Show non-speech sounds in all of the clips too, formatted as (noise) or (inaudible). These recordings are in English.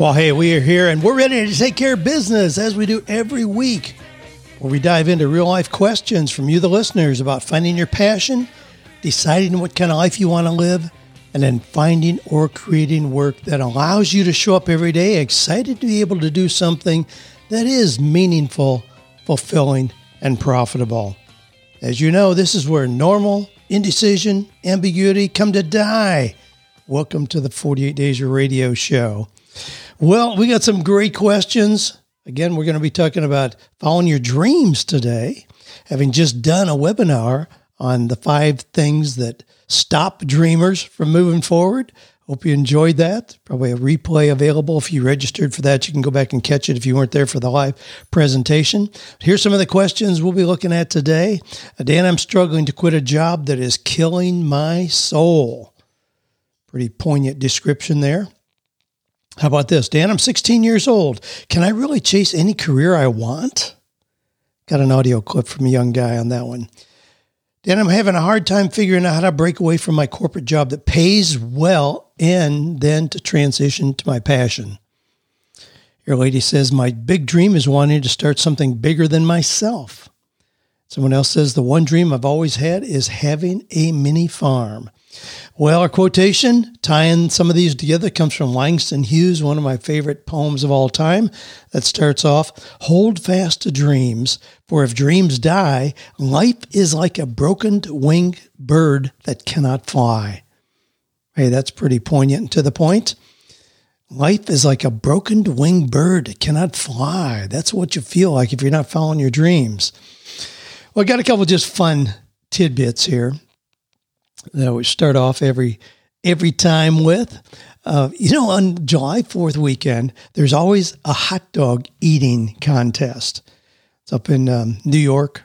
Well, hey, we are here and we're ready to take care of business as we do every week, where we dive into real life questions from you, the listeners, about finding your passion, deciding what kind of life you want to live, and then finding or creating work that allows you to show up every day excited to be able to do something that is meaningful, fulfilling, and profitable. As you know, this is where normal, indecision, ambiguity come to die. Welcome to the 48 Days of Radio show. Well, we got some great questions. Again, we're going to be talking about following your dreams today, having just done a webinar on the five things that stop dreamers from moving forward. Hope you enjoyed that. Probably a replay available. If you registered for that, you can go back and catch it if you weren't there for the live presentation. Here's some of the questions we'll be looking at today. Dan, I'm struggling to quit a job that is killing my soul. Pretty poignant description there. How about this? Dan, I'm 16 years old. Can I really chase any career I want? Got an audio clip from a young guy on that one. Dan, I'm having a hard time figuring out how to break away from my corporate job that pays well and then to transition to my passion. Your lady says, My big dream is wanting to start something bigger than myself. Someone else says, The one dream I've always had is having a mini farm. Well, our quotation tying some of these together comes from Langston Hughes, one of my favorite poems of all time, that starts off Hold fast to dreams, for if dreams die, life is like a broken winged bird that cannot fly. Hey, that's pretty poignant and to the point. Life is like a broken winged bird that cannot fly. That's what you feel like if you're not following your dreams. Well, I got a couple just fun tidbits here that we start off every every time with. Uh, you know, on July 4th weekend, there's always a hot dog eating contest. It's up in um, New York.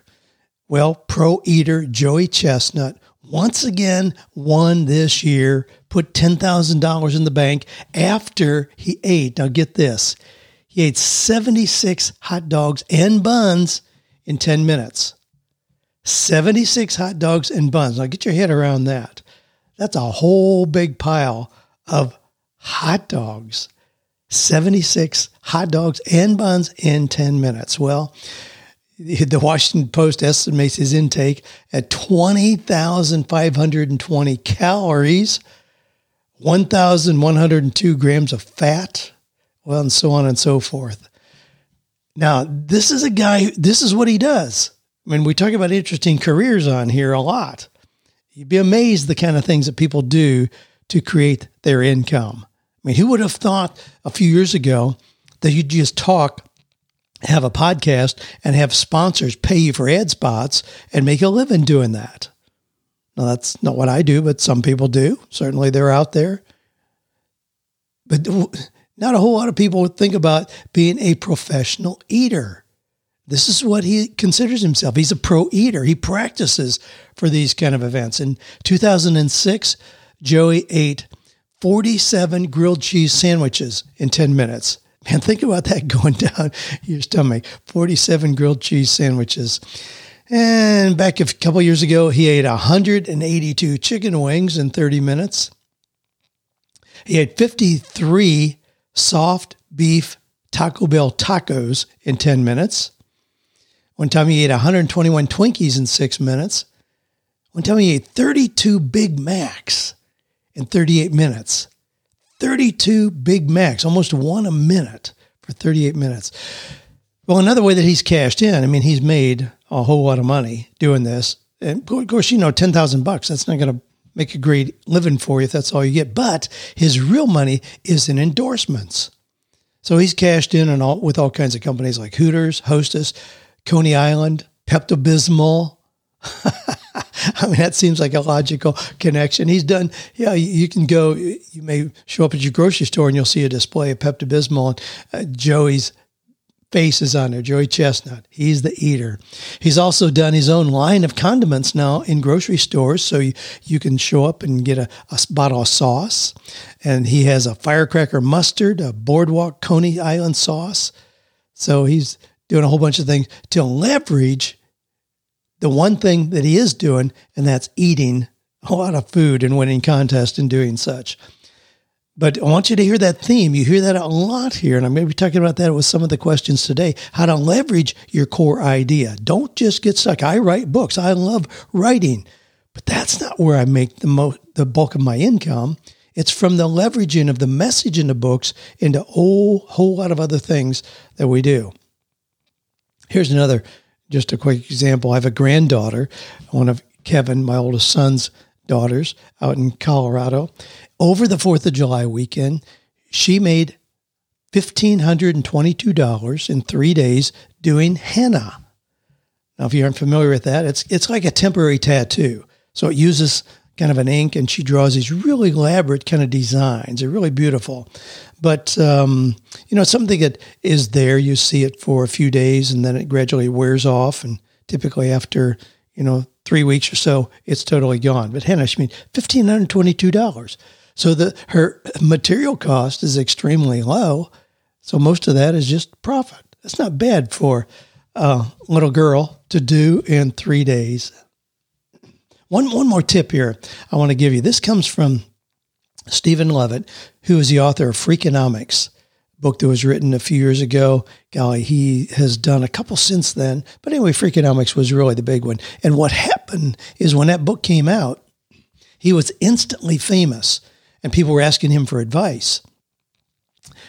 Well, pro eater Joey Chestnut once again won this year, put $10,000 in the bank after he ate. Now, get this he ate 76 hot dogs and buns in 10 minutes. 76 hot dogs and buns. Now get your head around that. That's a whole big pile of hot dogs. 76 hot dogs and buns in 10 minutes. Well, the Washington Post estimates his intake at 20,520 calories, 1,102 grams of fat, well, and so on and so forth. Now, this is a guy, this is what he does. I mean, we talk about interesting careers on here a lot. You'd be amazed the kind of things that people do to create their income. I mean, who would have thought a few years ago that you'd just talk, have a podcast, and have sponsors pay you for ad spots and make a living doing that? Now, that's not what I do, but some people do. Certainly they're out there. But not a whole lot of people would think about being a professional eater. This is what he considers himself. He's a pro eater. He practices for these kind of events. In 2006, Joey ate 47 grilled cheese sandwiches in 10 minutes. Man, think about that (laughs) going down your stomach. 47 grilled cheese sandwiches. And back a couple years ago, he ate 182 chicken wings in 30 minutes. He ate 53 soft beef Taco Bell tacos in 10 minutes. One time he ate 121 Twinkies in six minutes. One time he ate 32 Big Macs in 38 minutes. 32 Big Macs, almost one a minute for 38 minutes. Well, another way that he's cashed in, I mean, he's made a whole lot of money doing this. And of course, you know, 10,000 bucks, that's not going to make a great living for you if that's all you get. But his real money is in endorsements. So he's cashed in and all with all kinds of companies like Hooters, Hostess, Coney Island, Pepto Bismol. (laughs) I mean, that seems like a logical connection. He's done, yeah, you can go, you may show up at your grocery store and you'll see a display of Pepto Bismol and uh, Joey's face is on there, Joey Chestnut. He's the eater. He's also done his own line of condiments now in grocery stores. So you, you can show up and get a, a bottle of sauce. And he has a firecracker mustard, a boardwalk Coney Island sauce. So he's doing a whole bunch of things to leverage the one thing that he is doing, and that's eating a lot of food and winning contests and doing such. But I want you to hear that theme. You hear that a lot here, and I'm going to be talking about that with some of the questions today. How to leverage your core idea. Don't just get stuck. I write books. I love writing, but that's not where I make the mo- the bulk of my income. It's from the leveraging of the message in the books into a whole, whole lot of other things that we do. Here's another, just a quick example. I have a granddaughter, one of Kevin, my oldest son's daughters, out in Colorado. Over the 4th of July weekend, she made $1,522 in three days doing henna. Now, if you aren't familiar with that, it's, it's like a temporary tattoo. So it uses kind of an ink, and she draws these really elaborate kind of designs. They're really beautiful. But, um, you know, something that is there, you see it for a few days and then it gradually wears off. And typically after, you know, three weeks or so, it's totally gone. But henna, she mean $1,522. So the her material cost is extremely low. So most of that is just profit. That's not bad for a little girl to do in three days. One one more tip here I want to give you. This comes from Stephen Levitt, who is the author of Freakonomics, book that was written a few years ago. Golly, he has done a couple since then. But anyway, Freakonomics was really the big one. And what happened is when that book came out, he was instantly famous and people were asking him for advice.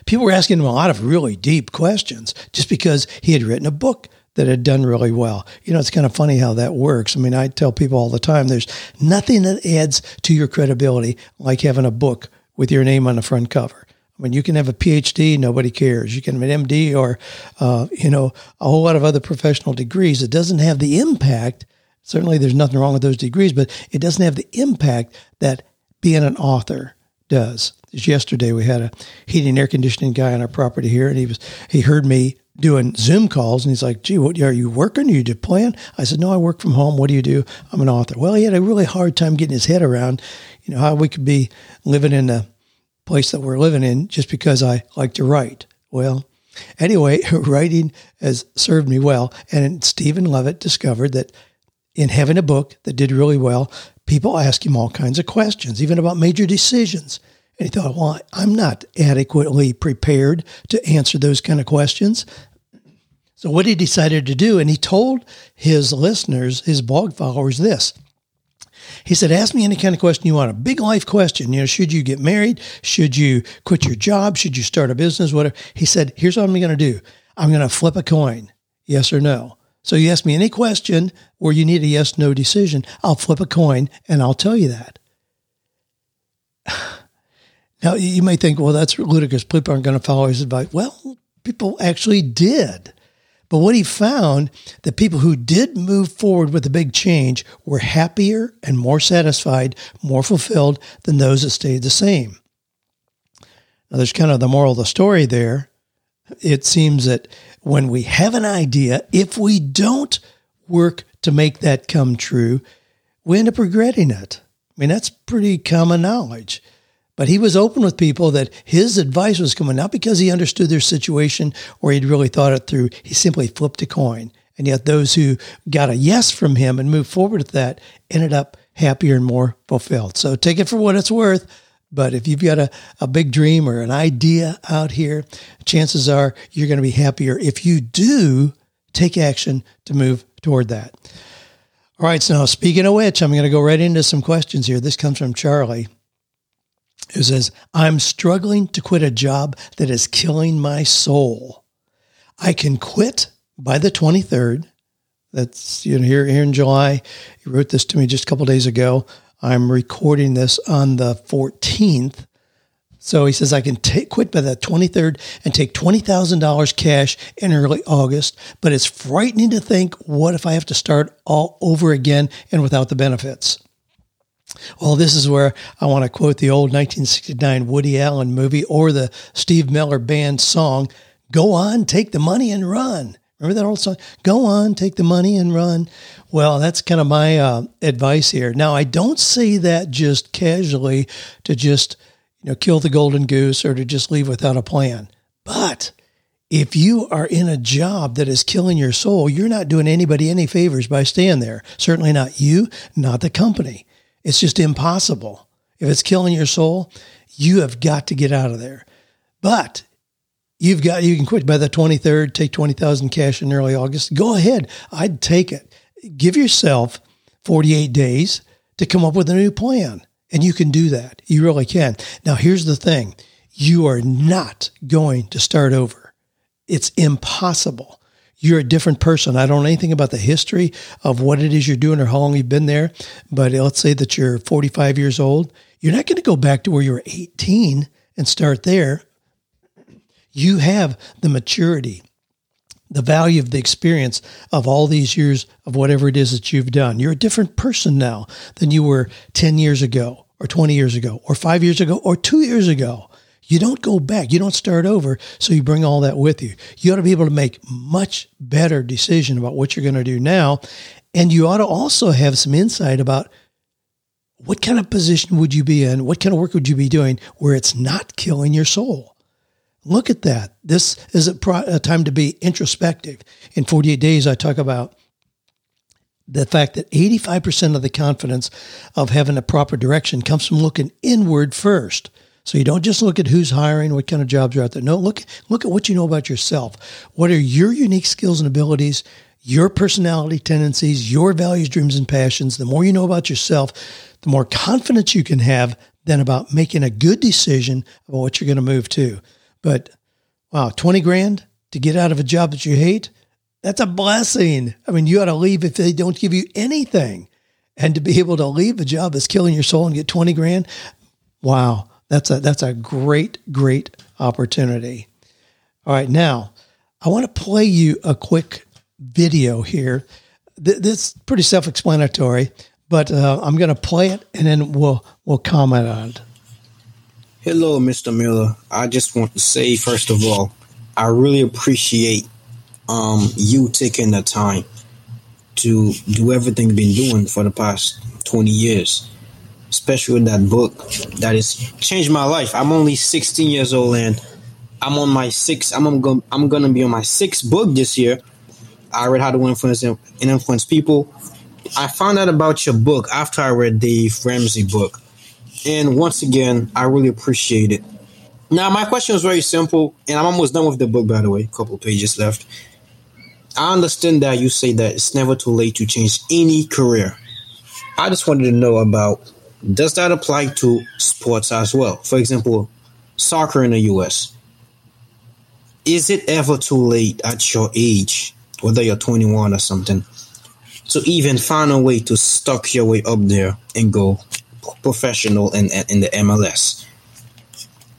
People were asking him a lot of really deep questions just because he had written a book that had done really well. You know, it's kind of funny how that works. I mean, I tell people all the time there's nothing that adds to your credibility like having a book with your name on the front cover. I mean, you can have a PhD, nobody cares. You can have an MD or, uh, you know, a whole lot of other professional degrees. It doesn't have the impact. Certainly, there's nothing wrong with those degrees, but it doesn't have the impact that being an author does. Just yesterday, we had a heating and air conditioning guy on our property here, and he was he heard me doing Zoom calls, and he's like, "Gee, what are you working? Are you deploying?" I said, "No, I work from home. What do you do?" I'm an author. Well, he had a really hard time getting his head around, you know, how we could be living in the place that we're living in just because I like to write. Well, anyway, (laughs) writing has served me well, and Stephen Levitt discovered that in having a book that did really well, people ask him all kinds of questions, even about major decisions. And he thought, well, I'm not adequately prepared to answer those kind of questions. So, what he decided to do, and he told his listeners, his blog followers, this. He said, Ask me any kind of question you want, a big life question. You know, should you get married? Should you quit your job? Should you start a business? Whatever. He said, Here's what I'm going to do I'm going to flip a coin, yes or no. So you ask me any question where you need a yes no decision, I'll flip a coin and I'll tell you that. Now, you may think, well, that's ludicrous. People aren't going to follow his advice. Well, people actually did. But what he found, the people who did move forward with the big change were happier and more satisfied, more fulfilled than those that stayed the same. Now, there's kind of the moral of the story there. It seems that when we have an idea, if we don't work to make that come true, we end up regretting it. I mean, that's pretty common knowledge. But he was open with people that his advice was coming not because he understood their situation or he'd really thought it through. He simply flipped a coin. And yet those who got a yes from him and moved forward with that ended up happier and more fulfilled. So take it for what it's worth. But if you've got a, a big dream or an idea out here, chances are you're going to be happier if you do take action to move toward that. All right, so now speaking of which, I'm going to go right into some questions here. This comes from Charlie, who says, I'm struggling to quit a job that is killing my soul. I can quit by the 23rd. That's you know here here in July. He wrote this to me just a couple days ago. I'm recording this on the 14th. So he says, I can quit by the 23rd and take $20,000 cash in early August, but it's frightening to think, what if I have to start all over again and without the benefits? Well, this is where I want to quote the old 1969 Woody Allen movie or the Steve Miller Band song, Go on, take the money and run. Remember that old song? Go on, take the money and run. Well, that's kind of my uh, advice here. Now, I don't say that just casually to just you know kill the golden goose or to just leave without a plan. But if you are in a job that is killing your soul, you're not doing anybody any favors by staying there. Certainly not you, not the company. It's just impossible. If it's killing your soul, you have got to get out of there. But you've got you can quit by the 23rd, take 20,000 cash in early August. Go ahead. I'd take it. Give yourself 48 days to come up with a new plan. And you can do that. You really can. Now here's the thing. You are not going to start over. It's impossible. You're a different person. I don't know anything about the history of what it is you're doing or how long you've been there, but let's say that you're 45 years old. You're not going to go back to where you were 18 and start there you have the maturity, the value of the experience of all these years of whatever it is that you've done. You're a different person now than you were 10 years ago, or 20 years ago, or five years ago, or two years ago. You don't go back. You don't start over. So you bring all that with you. You ought to be able to make much better decision about what you're going to do now. And you ought to also have some insight about what kind of position would you be in? What kind of work would you be doing where it's not killing your soul? Look at that. This is a, pro- a time to be introspective. In 48 days, I talk about the fact that 85% of the confidence of having a proper direction comes from looking inward first. So you don't just look at who's hiring, what kind of jobs are out there. No, look look at what you know about yourself. What are your unique skills and abilities, your personality tendencies, your values, dreams, and passions? The more you know about yourself, the more confidence you can have then about making a good decision about what you're going to move to. But wow, 20 grand to get out of a job that you hate, that's a blessing. I mean, you ought to leave if they don't give you anything. And to be able to leave a job that's killing your soul and get 20 grand, wow, that's a that's a great, great opportunity. All right, now I want to play you a quick video here. This is pretty self-explanatory, but uh, I'm going to play it and then we'll we'll comment on it. Hello, Mr. Miller. I just want to say, first of all, I really appreciate um, you taking the time to do everything you've been doing for the past 20 years, especially with that book that has changed my life. I'm only 16 years old and I'm on my sixth, I'm, going, I'm going to be on my sixth book this year. I read How to Influence and Influence People. I found out about your book after I read the Ramsey book and once again, I really appreciate it. Now, my question is very simple, and I'm almost done with the book, by the way. A couple pages left. I understand that you say that it's never too late to change any career. I just wanted to know about does that apply to sports as well? For example, soccer in the US. Is it ever too late at your age, whether you're 21 or something, to even find a way to stuck your way up there and go professional in, in the MLS?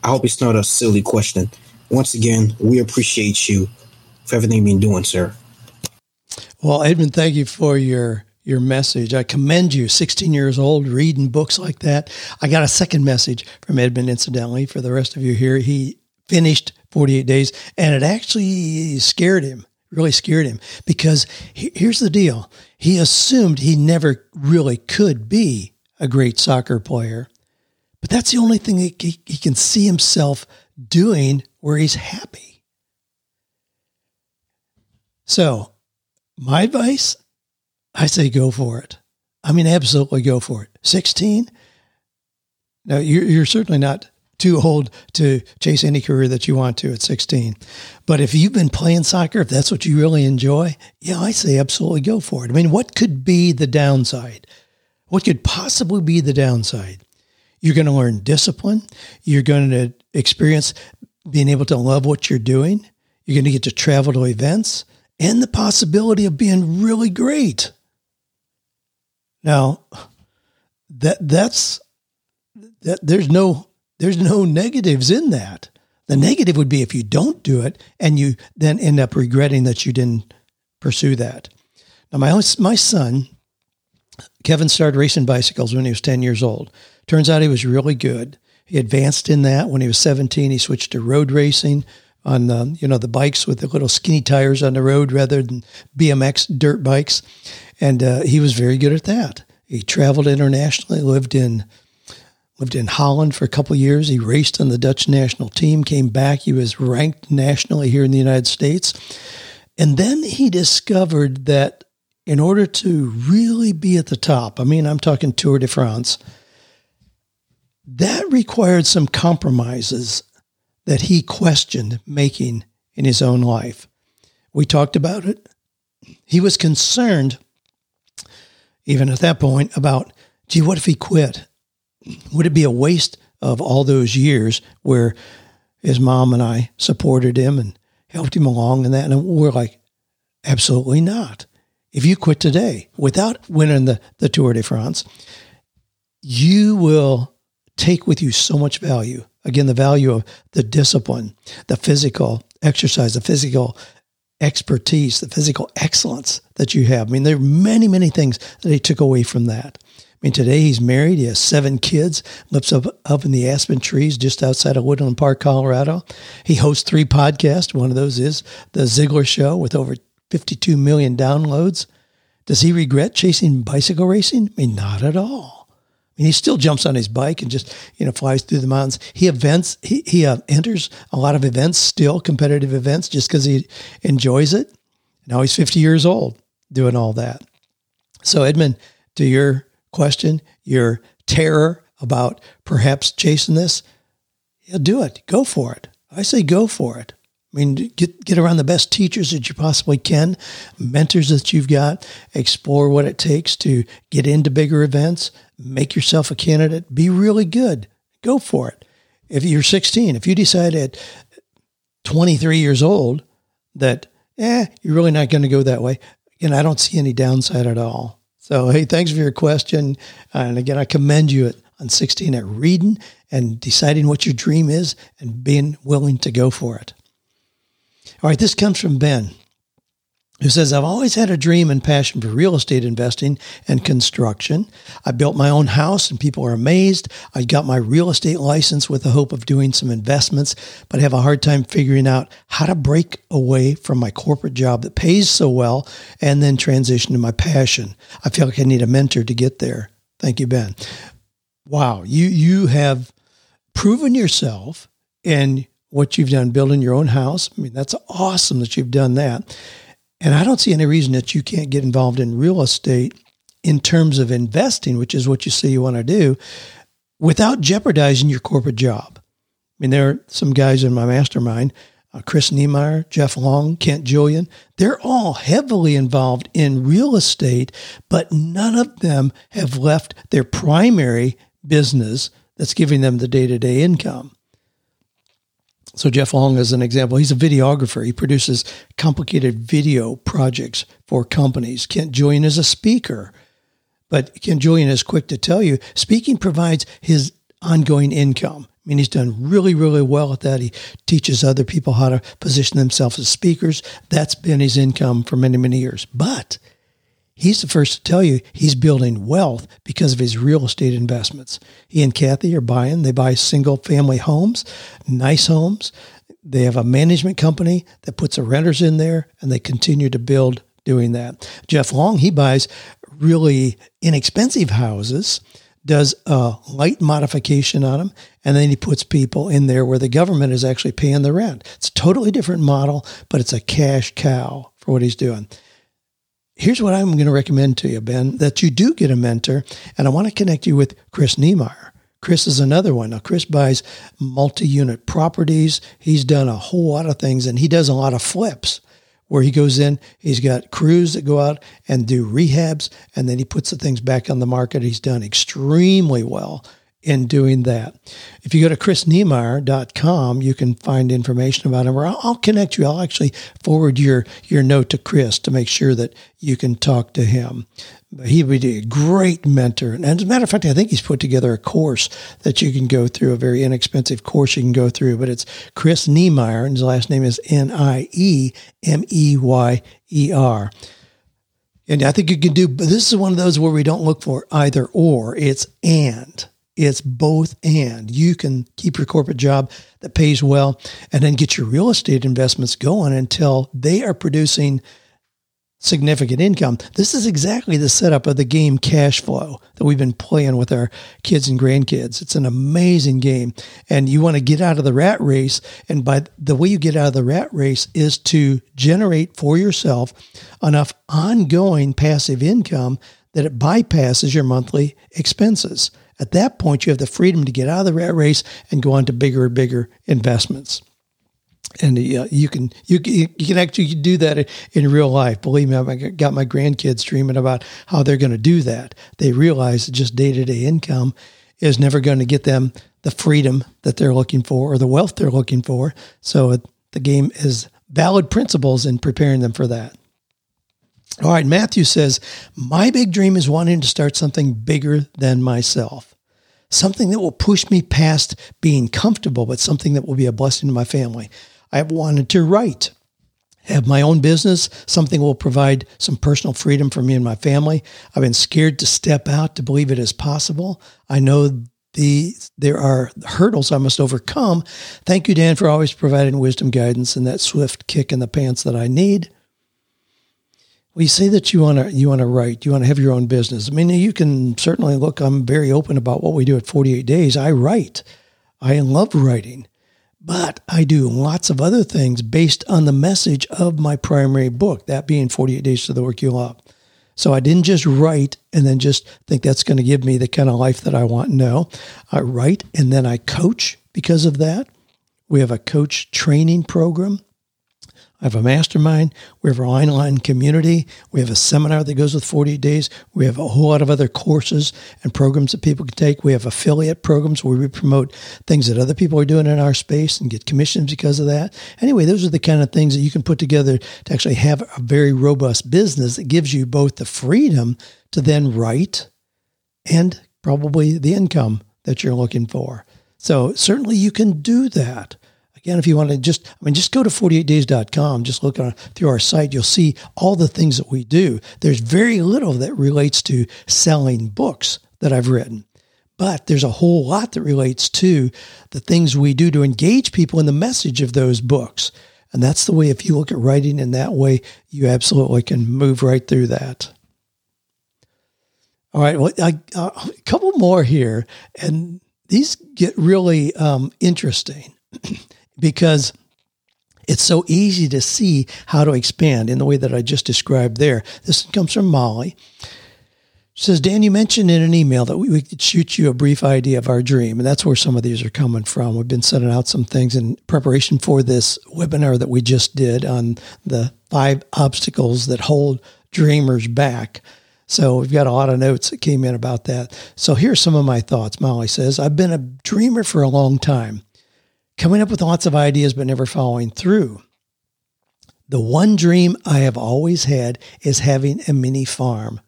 I hope it's not a silly question. Once again, we appreciate you for everything you've been doing, sir. Well, Edmund, thank you for your your message. I commend you, 16 years old, reading books like that. I got a second message from Edmund, incidentally, for the rest of you here. He finished 48 days, and it actually scared him, really scared him, because he, here's the deal. He assumed he never really could be a great soccer player, but that's the only thing he, he can see himself doing where he's happy. So, my advice, I say go for it. I mean, absolutely go for it. 16? Now, you're, you're certainly not too old to chase any career that you want to at 16. But if you've been playing soccer, if that's what you really enjoy, yeah, I say absolutely go for it. I mean, what could be the downside? What could possibly be the downside? You're going to learn discipline. You're going to experience being able to love what you're doing. You're going to get to travel to events and the possibility of being really great. Now, that that's that there's no there's no negatives in that. The negative would be if you don't do it and you then end up regretting that you didn't pursue that. Now, my, my son, Kevin started racing bicycles when he was 10 years old. Turns out he was really good. He advanced in that when he was 17. He switched to road racing on the, you know, the bikes with the little skinny tires on the road rather than BMX dirt bikes. And uh, he was very good at that. He traveled internationally, lived in lived in Holland for a couple years. He raced on the Dutch national team, came back. He was ranked nationally here in the United States. And then he discovered that in order to really be at the top, I mean, I'm talking Tour de France, that required some compromises that he questioned making in his own life. We talked about it. He was concerned, even at that point, about gee, what if he quit? Would it be a waste of all those years where his mom and I supported him and helped him along and that? And we're like, absolutely not. If you quit today without winning the, the Tour de France, you will take with you so much value. Again, the value of the discipline, the physical exercise, the physical expertise, the physical excellence that you have. I mean, there are many, many things that he took away from that. I mean, today he's married. He has seven kids, lives up, up in the aspen trees just outside of Woodland Park, Colorado. He hosts three podcasts. One of those is The Ziglar Show with over 52 million downloads. Does he regret chasing bicycle racing? I mean, not at all mean, he still jumps on his bike and just you know flies through the mountains. He events. He he uh, enters a lot of events, still competitive events, just because he enjoys it. Now he's fifty years old doing all that. So Edmund, to your question, your terror about perhaps chasing this, yeah, do it. Go for it. I say go for it. I mean, get get around the best teachers that you possibly can, mentors that you've got, explore what it takes to get into bigger events, make yourself a candidate, be really good. Go for it. If you're 16, if you decide at 23 years old that, eh, you're really not going to go that way, again, I don't see any downside at all. So, hey, thanks for your question. And again, I commend you at, on 16 at reading and deciding what your dream is and being willing to go for it. All right, this comes from Ben, who says, I've always had a dream and passion for real estate investing and construction. I built my own house and people are amazed. I got my real estate license with the hope of doing some investments, but I have a hard time figuring out how to break away from my corporate job that pays so well and then transition to my passion. I feel like I need a mentor to get there. Thank you, Ben. Wow, you you have proven yourself and what you've done building your own house. I mean, that's awesome that you've done that. And I don't see any reason that you can't get involved in real estate in terms of investing, which is what you say you want to do, without jeopardizing your corporate job. I mean, there are some guys in my mastermind, uh, Chris Niemeyer, Jeff Long, Kent Julian. They're all heavily involved in real estate, but none of them have left their primary business that's giving them the day to day income. So Jeff Long is an example. He's a videographer. He produces complicated video projects for companies. Kent Julian is a speaker. But Kent Julian is quick to tell you, speaking provides his ongoing income. I mean, he's done really, really well at that. He teaches other people how to position themselves as speakers. That's been his income for many, many years. But He's the first to tell you he's building wealth because of his real estate investments. He and Kathy are buying. They buy single family homes, nice homes. They have a management company that puts the renters in there and they continue to build doing that. Jeff Long, he buys really inexpensive houses, does a light modification on them, and then he puts people in there where the government is actually paying the rent. It's a totally different model, but it's a cash cow for what he's doing here's what I'm going to recommend to you, Ben, that you do get a mentor. And I want to connect you with Chris Niemeyer. Chris is another one. Now, Chris buys multi unit properties. He's done a whole lot of things and he does a lot of flips where he goes in, he's got crews that go out and do rehabs, and then he puts the things back on the market. He's done extremely well in doing that. If you go to chrisniemeyer.com, you can find information about him, or I'll, I'll, connect you. I'll actually forward your, your note to Chris to make sure that you can talk to him. He would be a great mentor. And as a matter of fact, I think he's put together a course that you can go through, a very inexpensive course you can go through. But it's Chris Niemeyer, and his last name is N I E M E Y E R. And I think you can do, but this is one of those where we don't look for either or, it's and. It's both and. You can keep your corporate job that pays well and then get your real estate investments going until they are producing significant income. This is exactly the setup of the game cash flow that we've been playing with our kids and grandkids. It's an amazing game. And you want to get out of the rat race. And by the way you get out of the rat race is to generate for yourself enough ongoing passive income that it bypasses your monthly expenses. At that point, you have the freedom to get out of the rat race and go on to bigger and bigger investments and uh, you can you, you can actually do that in real life. Believe me, I've got my grandkids dreaming about how they're going to do that. They realize that just day to day income is never going to get them the freedom that they're looking for or the wealth they're looking for. So the game is valid principles in preparing them for that. All right, Matthew says, My big dream is wanting to start something bigger than myself something that will push me past being comfortable, but something that will be a blessing to my family. I have wanted to write, have my own business, something will provide some personal freedom for me and my family. I've been scared to step out to believe it is possible. I know the there are hurdles I must overcome. Thank you, Dan, for always providing wisdom, guidance, and that swift kick in the pants that I need. Well, you say that you want to you want to write, you want to have your own business. I mean, you can certainly look. I'm very open about what we do at 48 Days. I write. I love writing. But I do lots of other things based on the message of my primary book, that being 48 Days to the Work You Love. So I didn't just write and then just think that's going to give me the kind of life that I want. No, I write and then I coach because of that. We have a coach training program I have a mastermind. We have our online community. We have a seminar that goes with 48 days. We have a whole lot of other courses and programs that people can take. We have affiliate programs where we promote things that other people are doing in our space and get commissions because of that. Anyway, those are the kind of things that you can put together to actually have a very robust business that gives you both the freedom to then write and probably the income that you're looking for. So certainly you can do that. Again, if you want to just, I mean, just go to 48days.com, just look on, through our site, you'll see all the things that we do. There's very little that relates to selling books that I've written, but there's a whole lot that relates to the things we do to engage people in the message of those books. And that's the way, if you look at writing in that way, you absolutely can move right through that. All right, well, I, uh, a couple more here, and these get really um, interesting. (clears throat) because it's so easy to see how to expand in the way that I just described there. This comes from Molly. She says, Dan, you mentioned in an email that we, we could shoot you a brief idea of our dream. And that's where some of these are coming from. We've been sending out some things in preparation for this webinar that we just did on the five obstacles that hold dreamers back. So we've got a lot of notes that came in about that. So here's some of my thoughts. Molly says, I've been a dreamer for a long time coming up with lots of ideas but never following through. The one dream I have always had is having a mini farm.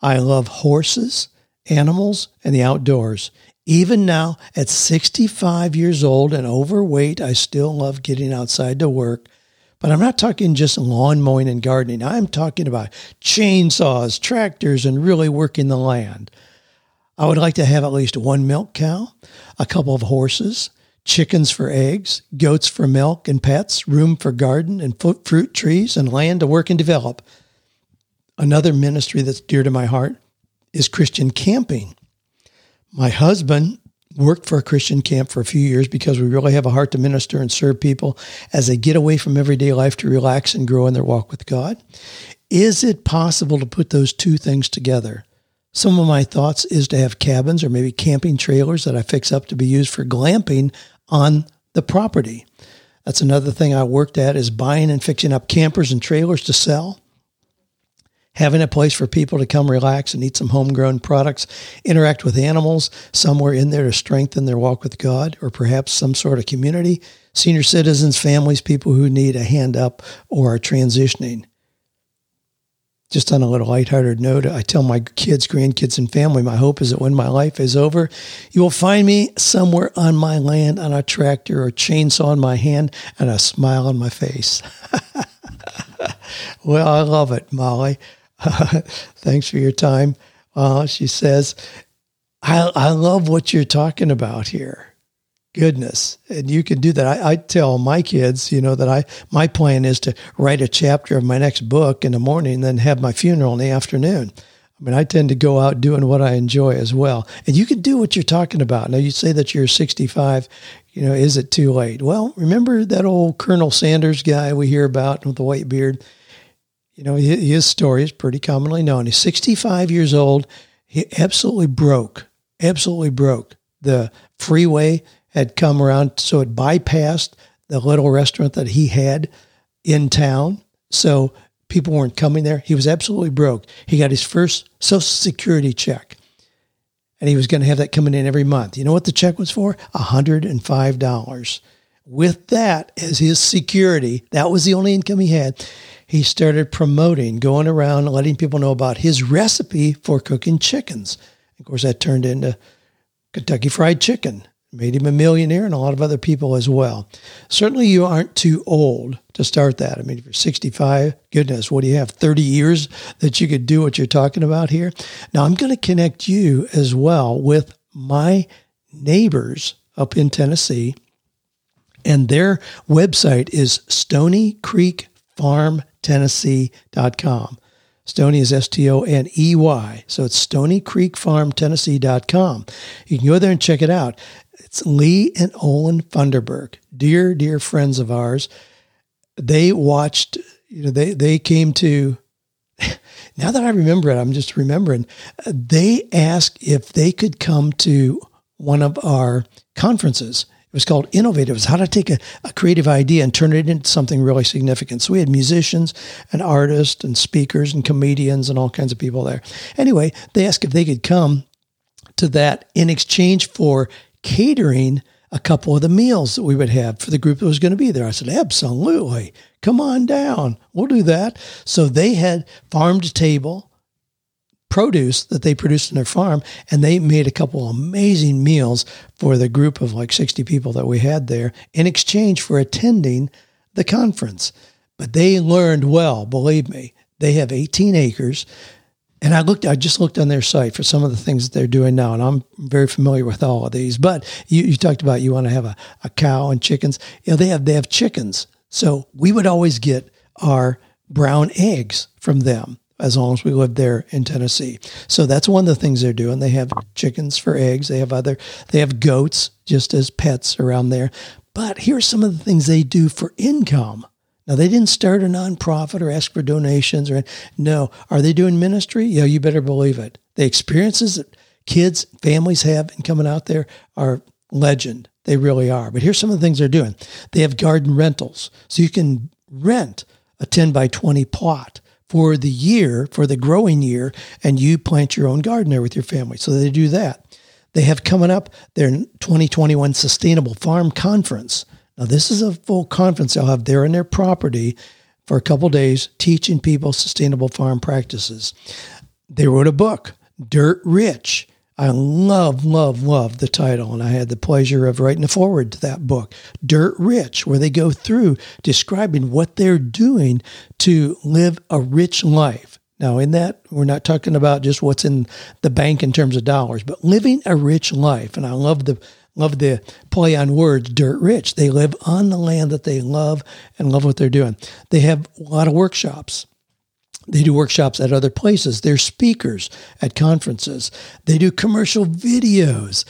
I love horses, animals, and the outdoors. Even now, at 65 years old and overweight, I still love getting outside to work. But I'm not talking just lawn mowing and gardening. I'm talking about chainsaws, tractors, and really working the land. I would like to have at least one milk cow, a couple of horses, chickens for eggs, goats for milk and pets, room for garden and fruit trees, and land to work and develop. Another ministry that's dear to my heart is Christian camping. My husband worked for a Christian camp for a few years because we really have a heart to minister and serve people as they get away from everyday life to relax and grow in their walk with God. Is it possible to put those two things together? Some of my thoughts is to have cabins or maybe camping trailers that I fix up to be used for glamping on the property. That's another thing I worked at is buying and fixing up campers and trailers to sell. having a place for people to come relax and eat some homegrown products, interact with animals, somewhere in there to strengthen their walk with God, or perhaps some sort of community, senior citizens, families, people who need a hand up or are transitioning. Just on a little lighthearted note, I tell my kids, grandkids, and family, my hope is that when my life is over, you will find me somewhere on my land on a tractor or chainsaw in my hand and a smile on my face. (laughs) well, I love it, Molly. (laughs) Thanks for your time. Uh, she says, I, I love what you're talking about here. Goodness. And you can do that. I, I, tell my kids, you know, that I my plan is to write a chapter of my next book in the morning and then have my funeral in the afternoon. I mean, I tend to go out doing what I enjoy as well. And you can do what you're talking about. Now, you say that you're 65. You know, is it too late? Well, remember that old Colonel Sanders guy we hear about with the white beard? You know, his story is pretty commonly known. He's 65 years old. He absolutely broke, absolutely broke. The freeway had come around, so it bypassed the little restaurant that he had in town. So people weren't coming there. He was absolutely broke. He got his first Social Security check, and he was going to have that coming in every month. You know what the check was for? $105. With that as his security, that was the only income he had he started promoting, going around letting people know about his recipe for cooking chickens. Of course, that turned into Kentucky Fried Chicken, made him a millionaire, and a lot of other people as well. Certainly, you aren't too old to start that. I mean, if you're 65, goodness, what do you have? 30 years that you could do what you're talking about here? Now, I'm going to connect you as well with my neighbors up in Tennessee, and their website is Stoney Creek Farm Tennessee.com. Stoney is S T O N E Y. So it's Stoney Creek Farm Tennessee.com. You can go there and check it out. It's Lee and Olin Funderburk, dear, dear friends of ours. They watched, you know, they, they came to, (laughs) now that I remember it, I'm just remembering, they asked if they could come to one of our conferences it was called Innovative. It was how to take a, a creative idea and turn it into something really significant. So we had musicians and artists and speakers and comedians and all kinds of people there. Anyway, they asked if they could come to that in exchange for catering a couple of the meals that we would have for the group that was going to be there. I said, absolutely. Come on down. We'll do that. So they had farm to table produce that they produced in their farm, and they made a couple amazing meals for the group of like 60 people that we had there in exchange for attending the conference. But they learned well, believe me. They have 18 acres. And I looked, I just looked on their site for some of the things that they're doing now, and I'm very familiar with all of these. But you, you talked about you want to have a, a cow and chickens. You know, they have they have chickens. So we would always get our brown eggs from them as long as we lived there in Tennessee. So that's one of the things they're doing. They have chickens for eggs. They have other, they have goats just as pets around there. But here's some of the things they do for income. Now they didn't start a nonprofit or ask for donations or no. Are they doing ministry? Yeah, you better believe it. The experiences that kids, families have in coming out there are legend. They really are. But here's some of the things they're doing. They have garden rentals. So you can rent a 10 by 20 plot for the year, for the growing year, and you plant your own garden there with your family. So they do that. They have coming up their 2021 Sustainable Farm Conference. Now, this is a full conference they'll have there in their property for a couple days teaching people sustainable farm practices. They wrote a book, Dirt Rich I love, love, love the title. And I had the pleasure of writing a foreword to that book, Dirt Rich, where they go through describing what they're doing to live a rich life. Now, in that, we're not talking about just what's in the bank in terms of dollars, but living a rich life. And I love the love the play on words, dirt rich. They live on the land that they love and love what they're doing. They have a lot of workshops. They do workshops at other places. They're speakers at conferences. They do commercial videos.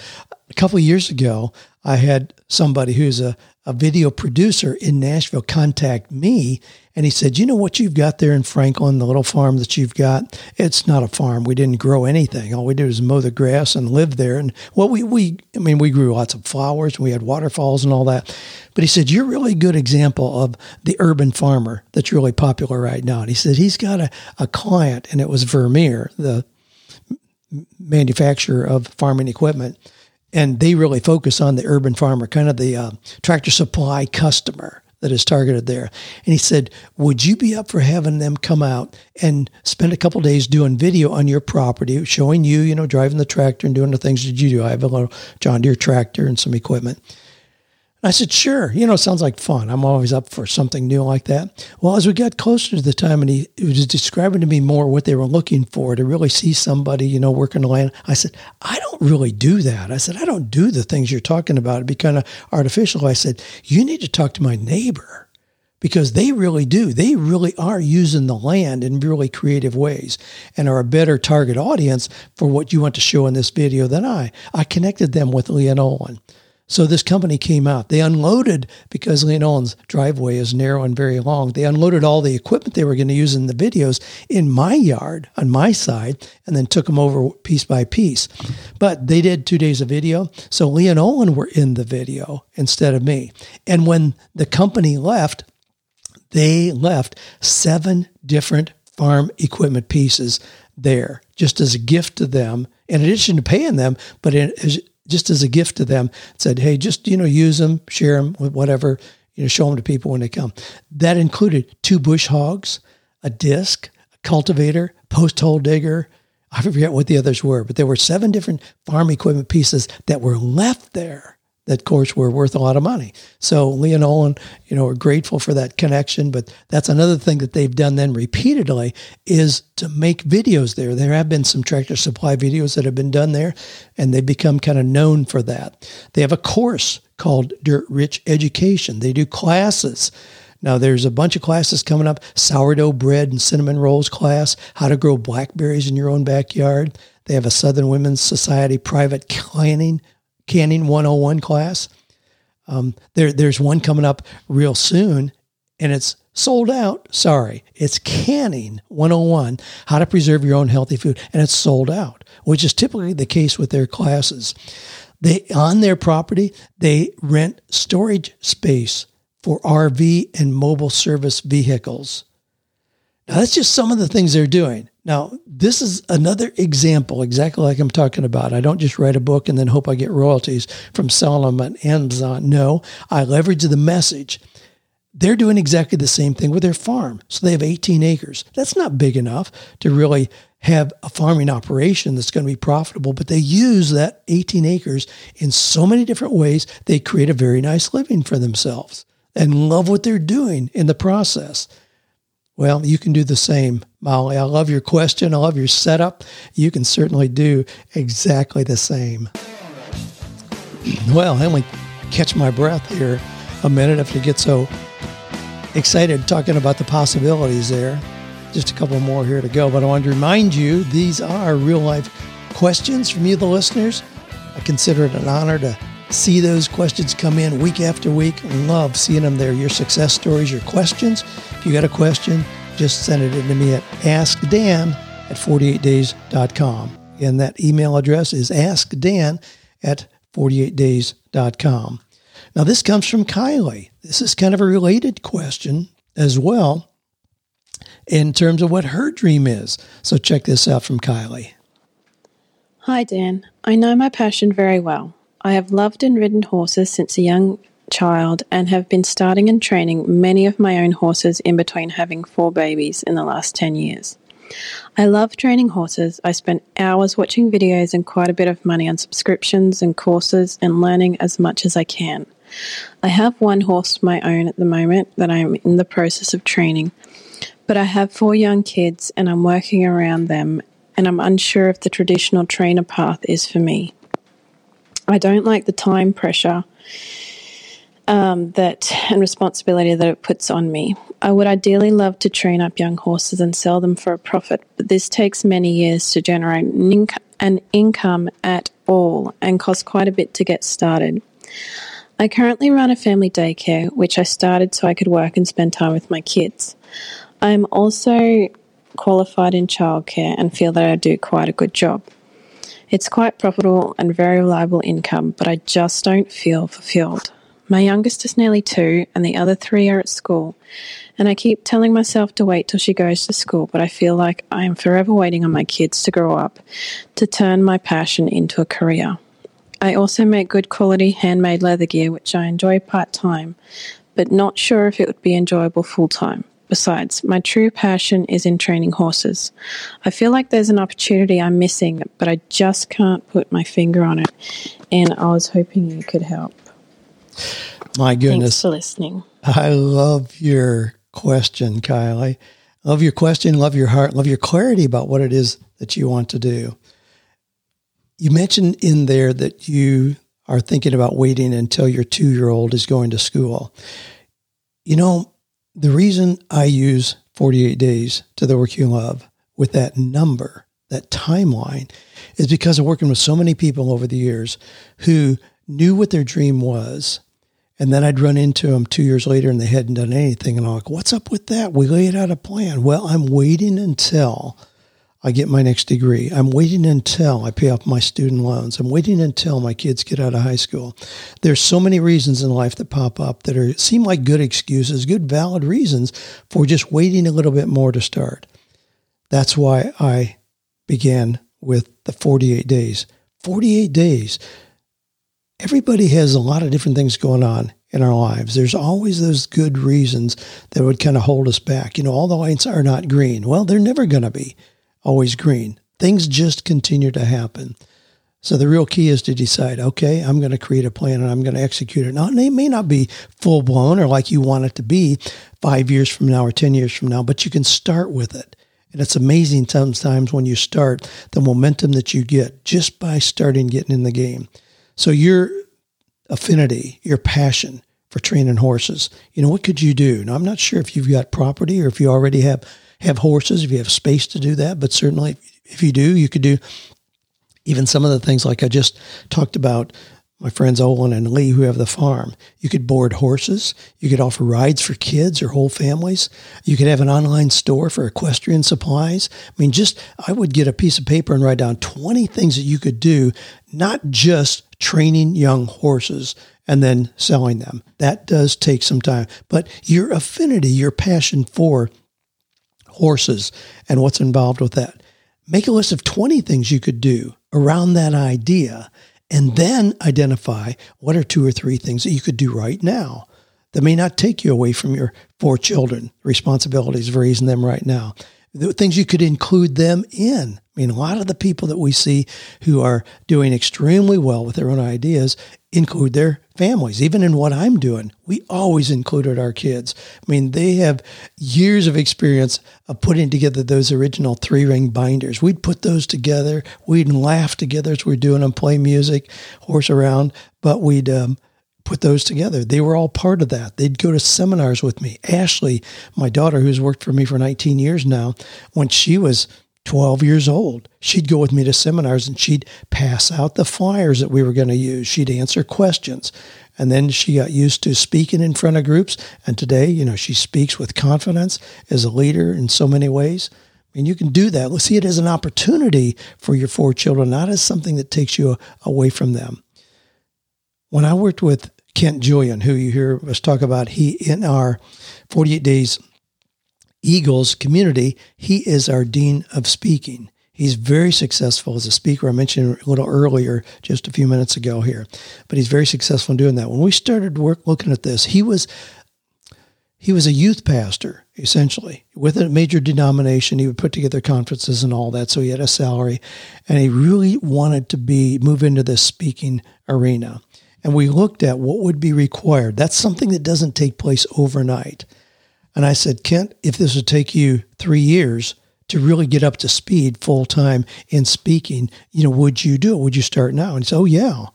A couple years ago, I had somebody who's a, a video producer in Nashville contact me and he said, You know what you've got there in Franklin, the little farm that you've got? It's not a farm. We didn't grow anything. All we did was mow the grass and live there. And well, we, we I mean, we grew lots of flowers and we had waterfalls and all that. But he said, You're a really good example of the urban farmer that's really popular right now. And he said, He's got a, a client, and it was Vermeer, the manufacturer of farming equipment and they really focus on the urban farmer, kind of the uh, tractor supply customer that is targeted there. And he said, Would you be up for having them come out and spend a couple days doing video on your property, showing you, you know, driving the tractor and doing the things that you do? I have a little John Deere tractor and some equipment. I said, sure. You know, sounds like fun. I'm always up for something new like that. Well, as we got closer to the time and he, he was describing to me more what they were looking for to really see somebody, you know, working the land, I said, I don't really do that. I said, I don't do the things you're talking about. It'd be kind of artificial. I said, you need to talk to my neighbor because they really do. They really are using the land in really creative ways and are a better target audience for what you want to show in this video than I. I connected them with Lee and Olin. So this company came out. They unloaded because Lee and Olin's driveway is narrow and very long. They unloaded all the equipment they were going to use in the videos in my yard on my side, and then took them over piece by piece. But they did two days of video, so Lee and Olin were in the video instead of me. And when the company left, they left seven different farm equipment pieces there just as a gift to them in addition to paying them but in, just as a gift to them, said, hey, just, you know, use them, share them with whatever, you know, show them to people when they come. That included two bush hogs, a disc, a cultivator, post hole digger. I forget what the others were, but there were seven different farm equipment pieces that were left there that course were worth a lot of money. So Lee and Olin, you know, are grateful for that connection. But that's another thing that they've done then repeatedly is to make videos there. There have been some tractor supply videos that have been done there, and they've become kind of known for that. They have a course called Dirt Rich Education. They do classes. Now there's a bunch of classes coming up: sourdough bread and cinnamon rolls class, how to grow blackberries in your own backyard. They have a Southern Women's Society private canning Canning 101 class. Um, there, there's one coming up real soon, and it's sold out. Sorry, it's Canning 101 How to Preserve Your Own Healthy Food, and it's sold out, which is typically the case with their classes. They on their property they rent storage space for RV and mobile service vehicles. Now that's just some of the things they're doing. Now, this is another example, exactly like I'm talking about. I don't just write a book and then hope I get royalties from selling them on Amazon. No, I leverage the message. They're doing exactly the same thing with their farm. So they have 18 acres. That's not big enough to really have a farming operation that's going to be profitable, but they use that 18 acres in so many different ways. They create a very nice living for themselves and love what they're doing in the process. Well, you can do the same, Molly. I love your question. I love your setup. You can certainly do exactly the same. Well, I only catch my breath here a minute if you get so excited talking about the possibilities there. Just a couple more here to go, but I want to remind you these are real life questions from you, the listeners. I consider it an honor to see those questions come in week after week. Love seeing them there. Your success stories, your questions. If you got a question, just send it in to me at askdan at 48days.com. And that email address is askdan at 48days.com. Now, this comes from Kylie. This is kind of a related question as well in terms of what her dream is. So, check this out from Kylie. Hi, Dan. I know my passion very well. I have loved and ridden horses since a young child and have been starting and training many of my own horses in between having four babies in the last 10 years. I love training horses. I spend hours watching videos and quite a bit of money on subscriptions and courses and learning as much as I can. I have one horse of my own at the moment that I'm in the process of training, but I have four young kids and I'm working around them and I'm unsure if the traditional trainer path is for me. I don't like the time pressure um, that and responsibility that it puts on me. I would ideally love to train up young horses and sell them for a profit, but this takes many years to generate an, inc- an income at all and costs quite a bit to get started. I currently run a family daycare, which I started so I could work and spend time with my kids. I am also qualified in childcare and feel that I do quite a good job. It's quite profitable and very reliable income, but I just don't feel fulfilled. My youngest is nearly two, and the other three are at school. And I keep telling myself to wait till she goes to school, but I feel like I am forever waiting on my kids to grow up to turn my passion into a career. I also make good quality handmade leather gear, which I enjoy part time, but not sure if it would be enjoyable full time. Besides, my true passion is in training horses. I feel like there's an opportunity I'm missing, but I just can't put my finger on it. And I was hoping you could help. My goodness. Thanks for listening. I love your question, Kylie. Love your question, love your heart, love your clarity about what it is that you want to do. You mentioned in there that you are thinking about waiting until your two year old is going to school. You know, the reason I use 48 days to the work you love with that number, that timeline, is because of working with so many people over the years who knew what their dream was. And then I'd run into them two years later and they hadn't done anything. And I'm like, what's up with that? We laid out a plan. Well, I'm waiting until I get my next degree. I'm waiting until I pay off my student loans. I'm waiting until my kids get out of high school. There's so many reasons in life that pop up that are seem like good excuses, good valid reasons for just waiting a little bit more to start. That's why I began with the 48 days. 48 days. Everybody has a lot of different things going on in our lives. There's always those good reasons that would kind of hold us back. You know, all the lights are not green. Well, they're never going to be always green. Things just continue to happen. So the real key is to decide, okay, I'm going to create a plan and I'm going to execute it. Now, it may not be full blown or like you want it to be five years from now or 10 years from now, but you can start with it. And it's amazing sometimes when you start the momentum that you get just by starting getting in the game. So your affinity, your passion for training horses, you know, what could you do? Now, I'm not sure if you've got property or if you already have have horses, if you have space to do that. But certainly, if you do, you could do even some of the things like I just talked about. My friends Olin and Lee, who have the farm, you could board horses. You could offer rides for kids or whole families. You could have an online store for equestrian supplies. I mean, just I would get a piece of paper and write down 20 things that you could do, not just training young horses and then selling them. That does take some time. But your affinity, your passion for horses and what's involved with that. Make a list of 20 things you could do around that idea and then identify what are two or three things that you could do right now that may not take you away from your four children, responsibilities of raising them right now. The things you could include them in. I mean, a lot of the people that we see who are doing extremely well with their own ideas include their families. Even in what I'm doing, we always included our kids. I mean, they have years of experience of putting together those original three ring binders. We'd put those together. We'd laugh together as we are doing them, play music, horse around, but we'd um, put those together. They were all part of that. They'd go to seminars with me. Ashley, my daughter, who's worked for me for 19 years now, when she was 12 years old. She'd go with me to seminars and she'd pass out the flyers that we were going to use. She'd answer questions. And then she got used to speaking in front of groups. And today, you know, she speaks with confidence as a leader in so many ways. I mean, you can do that. Let's see it as an opportunity for your four children, not as something that takes you away from them. When I worked with Kent Julian, who you hear us talk about, he in our 48 days Eagles community, he is our Dean of Speaking. He's very successful as a speaker. I mentioned a little earlier, just a few minutes ago here, but he's very successful in doing that. When we started work looking at this, he was he was a youth pastor essentially with a major denomination. He would put together conferences and all that, so he had a salary, and he really wanted to be move into this speaking arena. And we looked at what would be required. That's something that doesn't take place overnight. And I said, Kent, if this would take you three years to really get up to speed full time in speaking, you know, would you do it? Would you start now? And he said, Oh, yeah.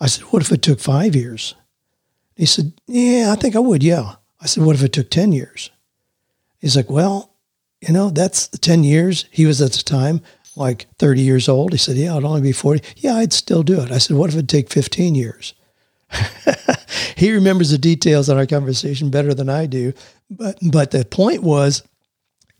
I said, What if it took five years? He said, Yeah, I think I would. Yeah. I said, What if it took 10 years? He's like, Well, you know, that's 10 years. He was at the time like 30 years old. He said, Yeah, it'd only be 40. Yeah, I'd still do it. I said, What if it'd take 15 years? (laughs) he remembers the details on our conversation better than I do. But but the point was,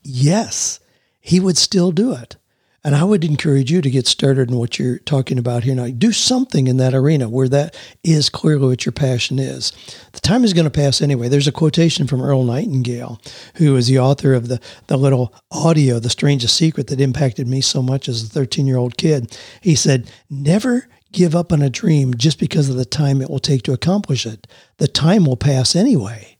yes, he would still do it. And I would encourage you to get started in what you're talking about here now. Do something in that arena where that is clearly what your passion is. The time is going to pass anyway. There's a quotation from Earl Nightingale, who is the author of the, the little audio, The Strangest Secret, that impacted me so much as a 13 year old kid. He said, Never give up on a dream just because of the time it will take to accomplish it. The time will pass anyway.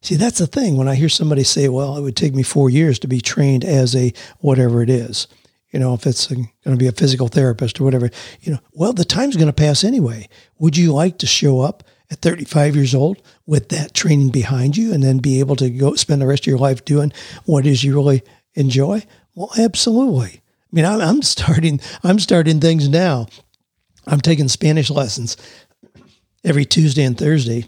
See, that's the thing. When I hear somebody say, well, it would take me four years to be trained as a whatever it is, you know, if it's going to be a physical therapist or whatever, you know, well, the time's going to pass anyway. Would you like to show up at 35 years old with that training behind you and then be able to go spend the rest of your life doing what is you really enjoy? Well, absolutely. I mean, I'm, starting, I'm starting things now. I'm taking Spanish lessons every Tuesday and Thursday.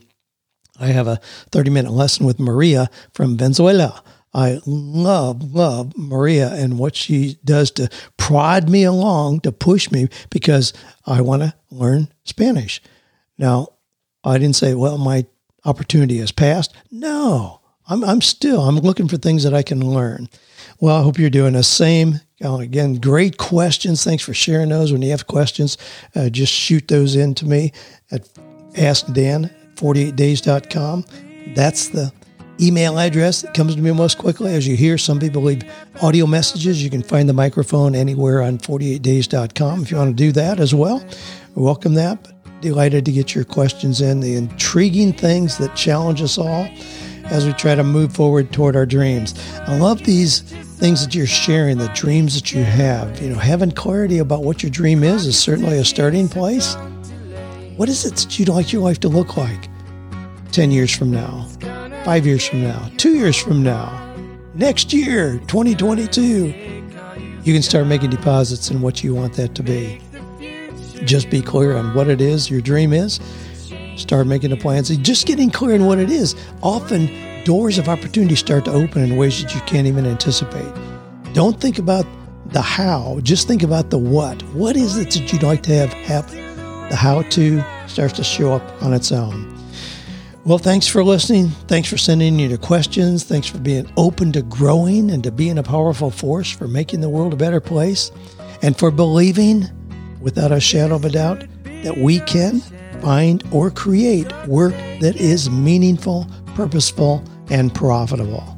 I have a 30 minute lesson with Maria from Venezuela I love, love Maria and what she does to prod me along, to push me because I want to learn Spanish. Now, I didn't say, well, my opportunity has passed. No, I'm, I'm still, I'm looking for things that I can learn. Well, I hope you're doing the same. again, great questions. Thanks for sharing those. When you have questions, uh, just shoot those in to me at askdan48days.com. That's the email address that comes to me most quickly. As you hear, some people leave audio messages. You can find the microphone anywhere on 48days.com if you want to do that as well. Welcome that. Delighted to get your questions in, the intriguing things that challenge us all as we try to move forward toward our dreams. I love these things that you're sharing, the dreams that you have. You know, having clarity about what your dream is is certainly a starting place. What is it that you'd like your life to look like 10 years from now? Five years from now, two years from now, next year, 2022, you can start making deposits in what you want that to be. Just be clear on what it is your dream is. Start making the plans. Just getting clear on what it is. Often, doors of opportunity start to open in ways that you can't even anticipate. Don't think about the how, just think about the what. What is it that you'd like to have happen? The how to starts to show up on its own. Well, thanks for listening. Thanks for sending in your questions. Thanks for being open to growing and to being a powerful force for making the world a better place and for believing, without a shadow of a doubt, that we can find or create work that is meaningful, purposeful, and profitable.